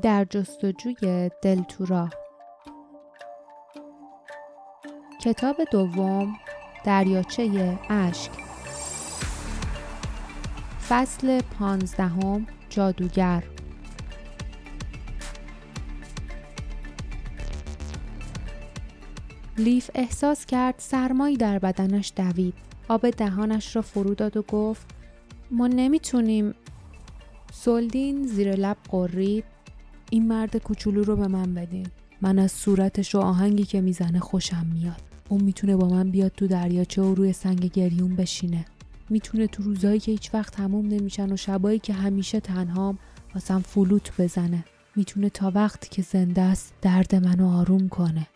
در جستجوی دلتورا کتاب دوم دریاچه اشک. فصل پانزدهم جادوگر. لیف احساس کرد سرمایی در بدنش دوید. آب دهانش را فرو داد و گفت ما نمی‌تونیم. سلدین زیر لب قرید. این مرد کوچولو رو به من بدین من از صورتش و آهنگی که می‌زنه خوشم میاد. اون می‌تونه با من بیاد تو دریاچه و روی سنگ گریون بشینه. می‌تونه تو روزایی که هیچ وقت تموم نمیشن و شبایی که همیشه تنهام واسم فلوت بزنه. می‌تونه تا وقتی که زنده است درد منو آروم کنه.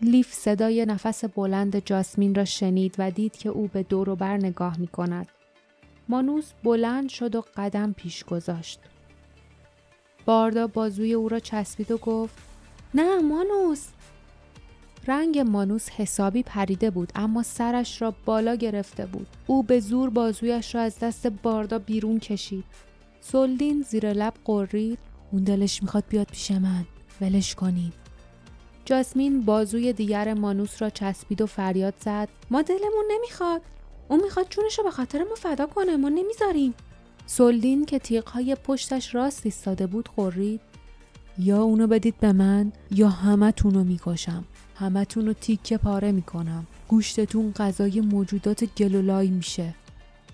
لیف صدای نفس بلند جاسمین را شنید و دید که او به دور و بر نگاه می کند. مانوس بلند شد و قدم پیش گذاشت. باردا بازوی او را چسبید و گفت نه مانوس. رنگ مانوس حسابی پریده بود اما سرش را بالا گرفته بود. او به زور بازویش را از دست باردا بیرون کشید. سلدین زیر لب قرید اون دلش می‌خواد بیاد پیش من ولش کنید. جاسمین بازوی دیگر مانوس را چسبید و فریاد زد ما دلمون نمی‌خواد. اون می‌خواد چونش رو به خاطر ما فدا کنه ما نمی‌ذاریم. سلدین که تیغهای پشتش راست ایستاده بود خورید. یا اونو بدید به من یا همتون رو می‌کشم. همتون رو تیکه پاره می‌کنم. گوشتتون غذای موجودات گلولای میشه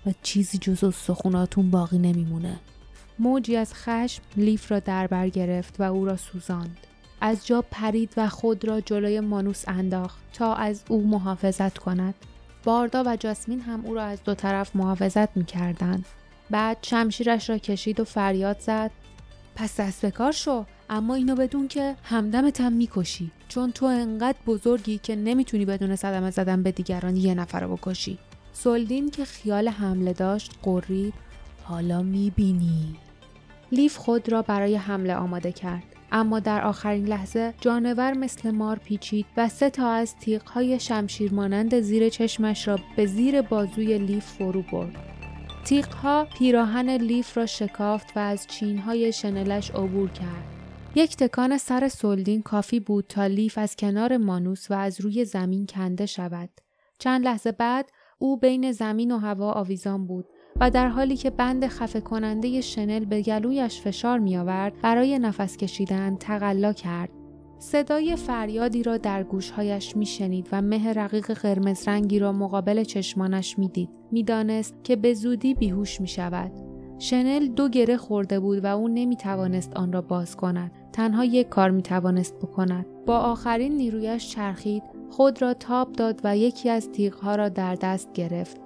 و چیزی جز استخوناتون باقی نمیمونه. موجی از خشم لیف را در بر گرفت و او را سوزاند. از جا پرید و خود را جلوی مانوس انداخت تا از او محافظت کند. باردا و جاسمین هم او را از دو طرف محافظت می‌کردند. بعد شمشیرش را کشید و فریاد زد. پس دست به کار شو اما اینو بدون که همدمت هم می‌کشی. چون تو انقدر بزرگی که نمی‌تونی بدون صدمه زدن به دیگران یه نفر رو بکشی. سلدین که خیال حمله داشت قرید حالا می‌بینی. لیف خود را برای حمله آماده کرد. اما در آخرین لحظه جانور مثل مار پیچید و سه تا از تیغهای شمشیر مانند زیر چشمش را به زیر بازوی لیف فرو برد. تیغها پیراهن لیف را شکافت و از چینهای شنلش عبور کرد. یک تکان سر سلدین کافی بود تا لیف از کنار مانوس و از روی زمین کنده شود. چند لحظه بعد او بین زمین و هوا آویزان بود و در حالی که بند خفه کننده شنل به گلویش فشار می آورد برای نفس کشیدن تقلا کرد. صدای فریادی را در گوشهایش می شنید و مه رقیق قرمز رنگی را مقابل چشمانش می دید. می دانست که به زودی بیهوش می شود. شنل دو گره خورده بود و او نمی توانست آن را باز کند. تنها یک کار می توانست بکند. با آخرین نیرویش چرخید خود را تاب داد و یکی از تیغها را در دست گرفت.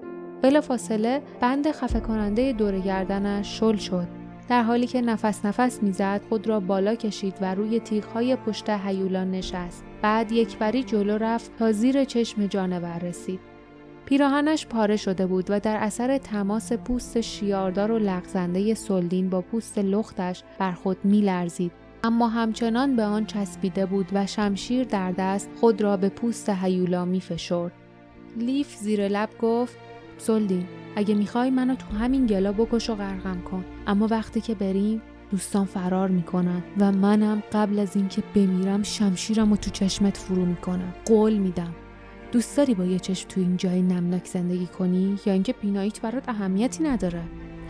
فاصله بند خفه کننده دور گردنش شل شد در حالی که نفس نفس می‌زد خود را بالا کشید و روی تیغهای پشت هیولا نشست. بعد یکبری جلو رفت تا زیر چشم جانور رسید. پیراهنش پاره شده بود و در اثر تماس پوست شیاردار و لغزنده سلدین با پوست لختش بر خود میلرزید. اما همچنان به آن چسبیده بود و شمشیر در دست خود را به پوست هیولا میفشرد. لیف زیر لب گفت سلدین اگه می‌خوای منو تو همین گلا بکش و غرقم کن. اما وقتی که بریم دوستان فرار می‌کنن و منم قبل از اینکه بمیرم شمشیرم و تو چشمت فرو می‌کنم. قول میدم. دوست داری با یه چشم تو این جای نمناک زندگی کنی یا اینکه بیناییت برات اهمیتی نداره؟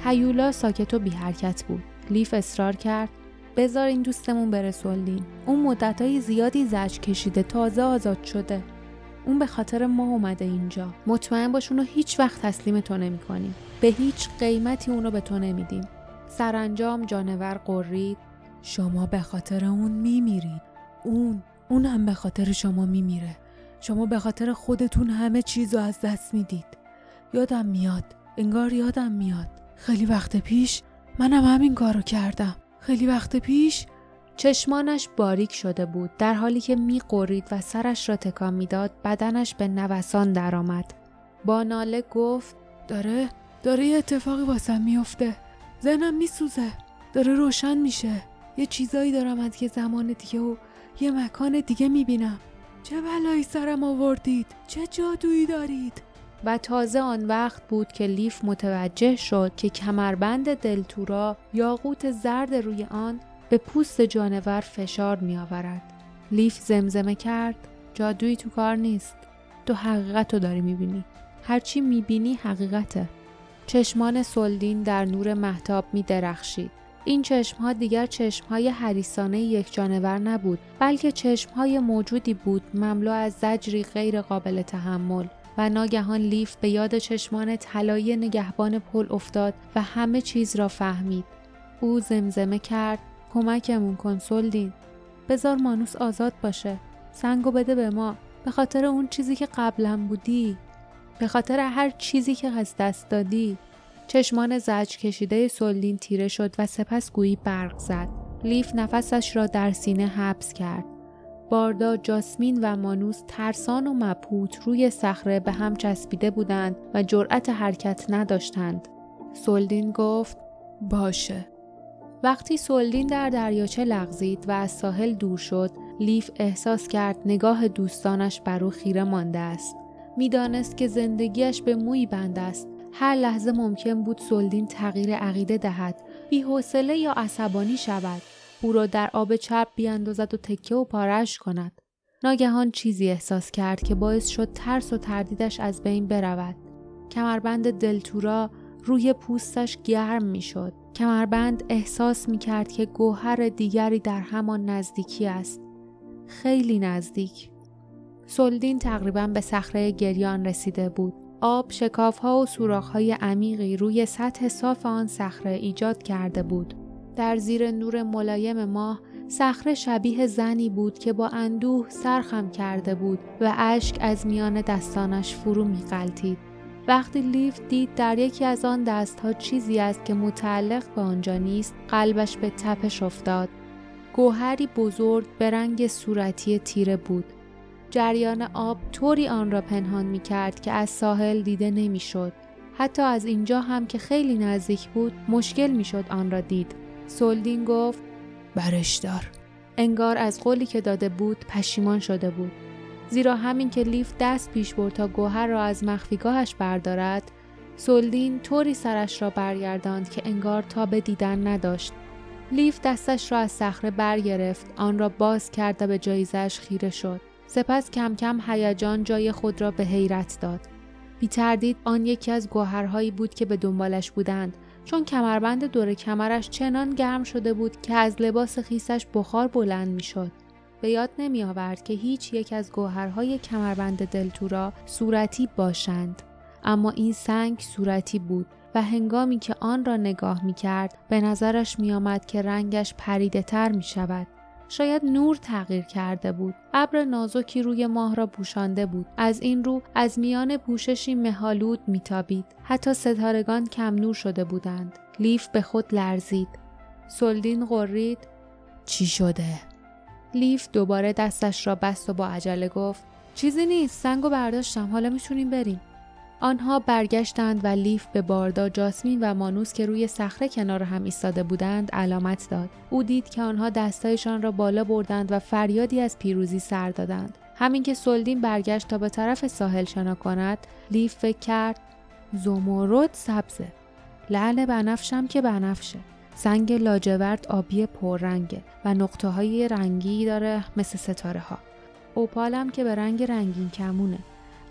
هیولا ساکت و بی حرکت بود. لیف اصرار کرد. بذار این دوستمون بره سلدین اون مدتهای زیادی زج کشیده تازه آزاد شده. اون به خاطر ما اومده اینجا. مطمئن باش اونو هیچ وقت تسلیم تو نمی کنیم. به هیچ قیمتی اونو به تو نمیدیم. سرانجام جانور قرید شما به خاطر اون میمیرید اون اون هم به خاطر شما میمیره. شما به خاطر خودتون همه چیز رو از دست می‌دید. یادم میاد. انگار یادم میاد. خیلی وقت پیش منم همین کارو کردم. خیلی وقت پیش چشمانش باریک شده بود در حالی که می قرید و سرش را تکان می‌داد بدنش به نوسان درآمد. با ناله گفت داره داره یه اتفاقی واسم میفته زنم میسوزه. داره روشن میشه. یه چیزایی دارم از یه زمان دیگه و یه مکان دیگه می‌بینم. چه بلایی سرم آوردید؟ چه جادویی دارید؟ و تازه آن وقت بود که لیف متوجه شد که کمربند دلتورا یاقوت زرد روی آن به پوست جانور فشار می آورد. لیف زمزمه کرد جادویی تو کار نیست. تو حقیقت رو داری می‌بینی. هرچی می‌بینی حقیقته. چشمان سلدین در نور محتاب می درخشید. این چشمها دیگر چشمهای حریسانه یک جانور نبود بلکه چشمهای موجودی بود مملو از زجری غیر قابل تحمل و ناگهان لیف به یاد چشمان طلایی نگهبان پل افتاد و همه چیز را فهمید. او زمزمه کرد کمکمون کن سلدین. بزار مانوس آزاد باشه. سنگو بده به ما. به خاطر اون چیزی که قبلا بودی. به خاطر هر چیزی که از دست دادی. چشمان زج کشیده سلدین تیره شد و سپس گویی برق زد. لیف نفسش را در سینه حبس کرد. باردا، جاسمین و مانوس ترسان و مبهوت روی صخره به هم چسبیده بودند و جرأت حرکت نداشتند. سلدین گفت باشه. وقتی سلدین در دریاچه لغزید و از ساحل دور شد، لیف احساس کرد نگاه دوستانش بر او خیره مانده است. می‌دانست که زندگیش به موی بند است. هر لحظه ممکن بود سلدین تغییر عقیده دهد، بیحوصله یا عصبانی شود. او را در آب چپ بیاندازد و تکه و پارش کند. ناگهان چیزی احساس کرد که باعث شد ترس و تردیدش از بین برود. کمربند دلتورا روی پوستش گرم می‌شد. کمربند احساس می کرد که گوهر دیگری در همان نزدیکی است. خیلی نزدیک. سلدین تقریبا به صخره گریان رسیده بود. آب شکاف ها و سوراخ های عمیقی روی سطح صاف آن صخره ایجاد کرده بود. در زیر نور ملایم ماه صخره شبیه زنی بود که با اندوه سرخم کرده بود و اشک از میان دستانش فرو می غلطید. وقتی لیف دید در یکی از آن دستها چیزی است که متعلق به آنجا نیست قلبش به تپش افتاد گوهری بزرگ به رنگ صورتی تیره بود جریان آب طوری آن را پنهان می کرد که از ساحل دیده نمی شد. حتی از اینجا هم که خیلی نزدیک بود مشکل می شد آن را دید. سولدین گفت برش دار. انگار از قولی که داده بود پشیمان شده بود. زیرا همین که لیف دست پیش برد تا گوهر را از مخفیگاهش بردارد سولدین طوری سرش را برگرداند که انگار تا به دیدن نداشت. لیف دستش را از صخره برگرفت آن را باز کرد و به جایزش خیره شد. سپس کم کم هیجان جای خود را به حیرت داد. بی تردید آن یکی از گوهرهایی بود که به دنبالش بودند. چون کمربند دور کمرش چنان گرم شده بود که از لباس خیسش بخار بلند می‌شد. به یاد نمی آورد که هیچ یک از گوهرهای کمربند دلتورا صورتی باشند اما این سنگ صورتی بود و هنگامی که آن را نگاه می کرد به نظرش می آمد که رنگش پریده تر می شود. شاید نور تغییر کرده بود. ابر نازکی روی ماه را پوشانده بود. از این رو از میان پوششی مهالود میتابید. حتی ستارگان کم نور شده بودند. لیف به خود لرزید. سلدین غرید چی شده؟ لیف دوباره دستش را بست و با عجله گفت چیزی نیست سنگو برداشتم حالا می‌تونیم بریم. آنها برگشتند و لیف به باردا جاسمین و مانوس که روی صخره کنار هم ایستاده بودند علامت داد. او دید که آنها دستایشان را بالا بردند و فریادی از پیروزی سر دادند. همین که سلدین برگشت تا به طرف ساحل شنا کند لیف فکر کرد زمرد سبزه. لعل بنفشم که بنفشه. سنگ لاجورد آبی پررنگه و نقطه های رنگی داره مثل ستاره ها. اوپالم که به رنگ رنگین کمونه.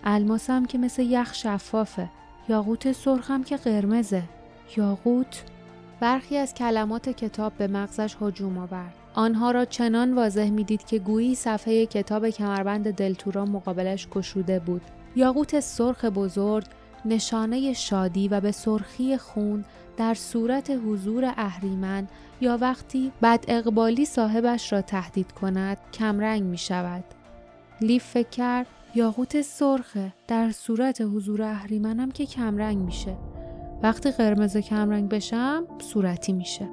الماسم که مثل یخ شفافه. یاقوت سرخم که قرمزه. یاقوت برخی از کلمات کتاب به مغزش هجوم آورد. آنها را چنان واضح می‌دید که گویی صفحه کتاب کمربند دلتورا مقابلش گشوده بود. یاقوت سرخ بزرگ نشانه شادی و به سرخی خون در صورت حضور اهریمن یا وقتی بد اقبالی صاحبش را تهدید کند کمرنگ می شود. لیف فکر یاقوت سرخه در صورت حضور اهریمنم که کمرنگ میشه. وقتی قرمز کمرنگ بشم صورتی میشه.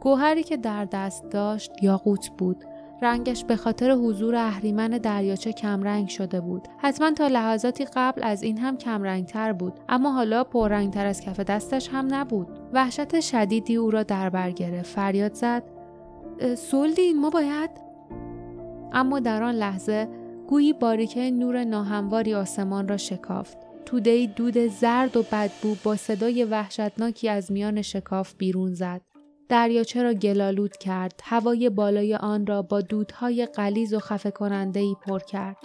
گوهری که در دست داشت یاقوت بود رنگش به خاطر حضور اهریمن دریاچه کمرنگ شده بود. حتما تا لحظاتی قبل از این هم کمرنگتر بود اما حالا پررنگتر از کف دستش هم نبود. وحشت شدیدی او را در بر گرفت. فریاد زد. سولدین ما باید؟ اما در آن لحظه گویی باریکه نور ناهمواری آسمان را شکافت. توده دود زرد و بدبو با صدای وحشتناکی از میان شکاف بیرون زد. دریاچه را گلالود کرد. هوای بالای آن را با دودهای قلیز و خفه کننده ای پر کرد.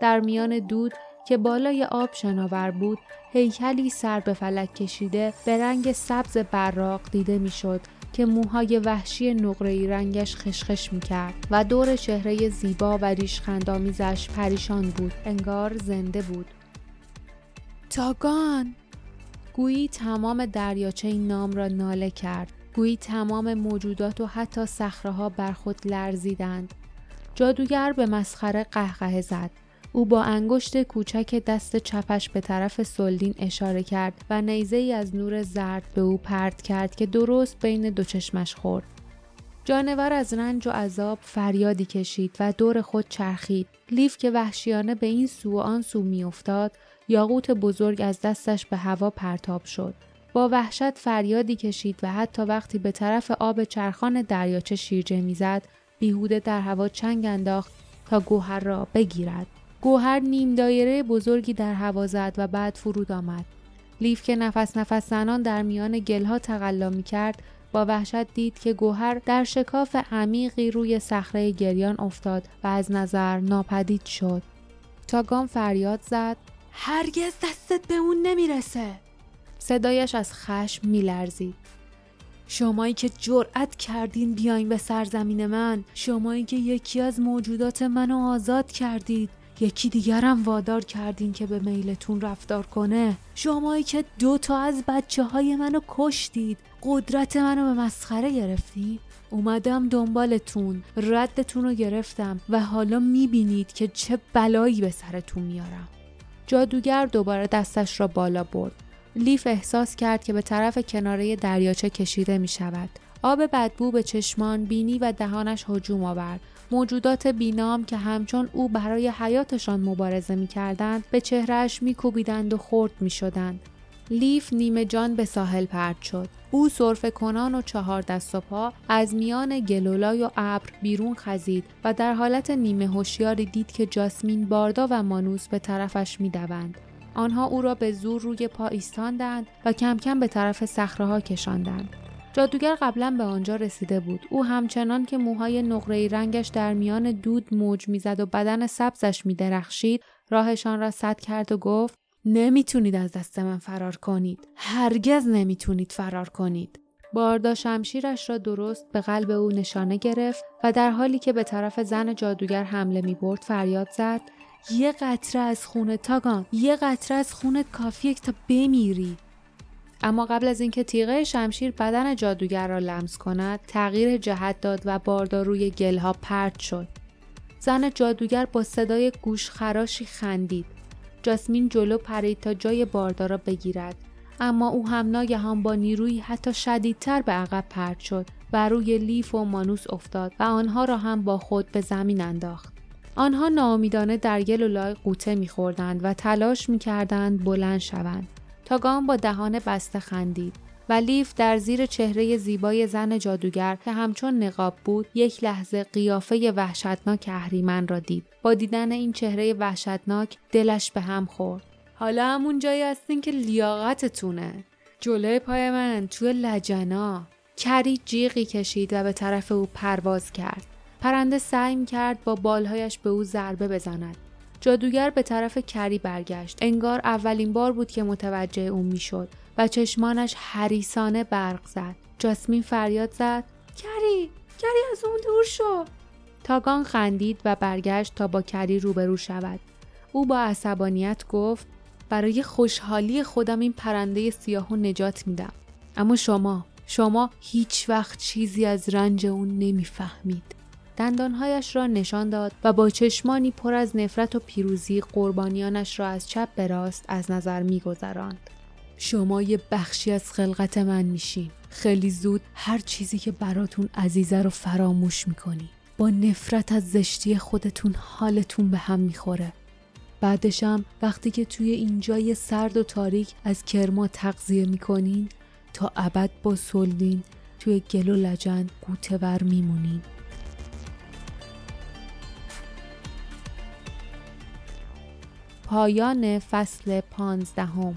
در میان دود که بالای آب شناور بود هیکلی سر به فلک کشیده به رنگ سبز براق دیده می‌شد که موهای وحشی نقره‌ای رنگش خشخش می‌کرد و دور چهره زیبا و ریشخندآمیزش پریشان بود. انگار زنده بود. تاگان! گویی تمام دریاچه این نام را ناله کرد. گویی تمام موجودات و حتی صخره بر خود لرزیدند جادوگر به مسخره قهقه زد او با انگشت کوچک دست چپش به طرف سلدین اشاره کرد و نیزه ای از نور زرد به او پرت کرد که درست بین دو چشمش خورد. جانور از رنج و عذاب فریادی کشید و دور خود چرخید. لیف که وحشیانه به این سو و آن سو میافتاد، یاقوت بزرگ از دستش به هوا پرتاب شد. با وحشت فریادی کشید و حتی وقتی به طرف آب چرخان دریاچه شیرجه می‌زد، بیهوده در هوا چنگ انداخت تا گوهر را بگیرد. گوهر نیم دایره بزرگی در هوا زد و بعد فرود آمد. لیف که نفس نفس زنان در میان گلها تقلا می کرد با وحشت دید که گوهر در شکاف عمیقی روی صخره گریان افتاد و از نظر ناپدید شد. تاگام فریاد زد هرگز دستت به اون نمی‌رسه. صدایش از خشم میلرزید. شمایی که جرأت کردین بیاین به سرزمین من. شمایی که یکی از موجودات منو آزاد کردید. یکی دیگرم وادار کردین که به میلتون رفتار کنه. شمایی که دو تا از بچه های منو کشتید. قدرت منو به مسخره گرفتید. اومدم دنبالتون. ردتون رو گرفتم و حالا می‌بینید که چه بلایی به سرتون میارم. جادوگر دوباره دستش را بالا برد. لیف احساس کرد که به طرف کناره دریاچه کشیده می شود. آب بدبو به چشمان، بینی و دهانش هجوم آورد موجودات بینام که همچون او برای حیاتشان مبارزه می کردند به چهرهش می کوبیدند و خورد می شدند. لیف نیمه جان به ساحل پرد شد. او صرف کنان و چهار دست و پا از میان گلولای و ابر بیرون خزید و در حالت نیمه هوشیاری دید که جاسمین باردا و مانوس به طرفش می‌دوند. آنها او را به زور روی پا ایستاندند و کم کم به طرف صخره کشاندند. جادوگر قبلا به آنجا رسیده بود. او همچنان که موهای نقره رنگش در میان دود موج می‌زد و بدن سبزش میدرخشید راهشان را سد کرد و گفت نمی‌تونید از دست من فرار کنید. هرگز نمی‌تونید فرار کنید. باردا شمشیرش را درست به قلب او نشانه گرفت و در حالی که به طرف زن جادوگر حمله می برد فریاد زد. یه قطره از خونه تاگان یه قطره از خونت کافیه تا بمیری. اما قبل از اینکه تیغه شمشیر بدن جادوگر را لمس کند تغییر جهت داد و باردار روی گلها پرت شد. زن جادوگر با صدای گوش خراشی خندید. جاسمین جلو پرید تا جای باردار را بگیرد. اما او هم ناگهان با نیروی حتی شدیدتر به عقب پرت شد و روی لیف و مانوس افتاد و آنها را هم با خود به زمین انداخت. آنها ناامیدانه در گل و لای قوطه میخوردند و تلاش می‌کردند بلند شوند. تاگان با دهان بسته خندید و لیف در زیر چهره زیبای زن جادوگر که همچون نقاب بود یک لحظه قیافه وحشتناک اهریمن را دید. با دیدن این چهره وحشتناک دلش به هم خورد. حالا همون جایی هستین که لیاقتتونه. جلوی پای من توی لجنا. کری جیغی کشید و به طرف او پرواز کرد. پرنده سعی کرد با بالهایش به او ضربه بزند. جادوگر به طرف کری برگشت. انگار اولین بار بود که متوجه او می‌شد و چشمانش حریسانه برق زد. جاسمین فریاد زد. کری! کری از اون دور شو! تاگان خندید و برگشت تا با کری روبرو شود. او با عصبانیت گفت برای خوشحالی خودم این پرنده سیاهو نجات میدم. اما شما شما هیچ وقت چیزی از رنج اون نمی‌فهمید. دندانهایش را نشان داد و با چشمانی پر از نفرت و پیروزی قربانیانش را از چپ به راست از نظر میگذراند. شما یه بخشی از خلقت من میشین. خیلی زود هر چیزی که براتون عزیزه رو فراموش می‌کنی. با نفرت از زشتی خودتون حالتون به هم می‌خوره. بعدشم وقتی که توی اینجای سرد و تاریک از کرما تغذیه می‌کنین تا ابد با سلدین توی گل و لجن قوتور میمونین. پایان فصل پانزدهم.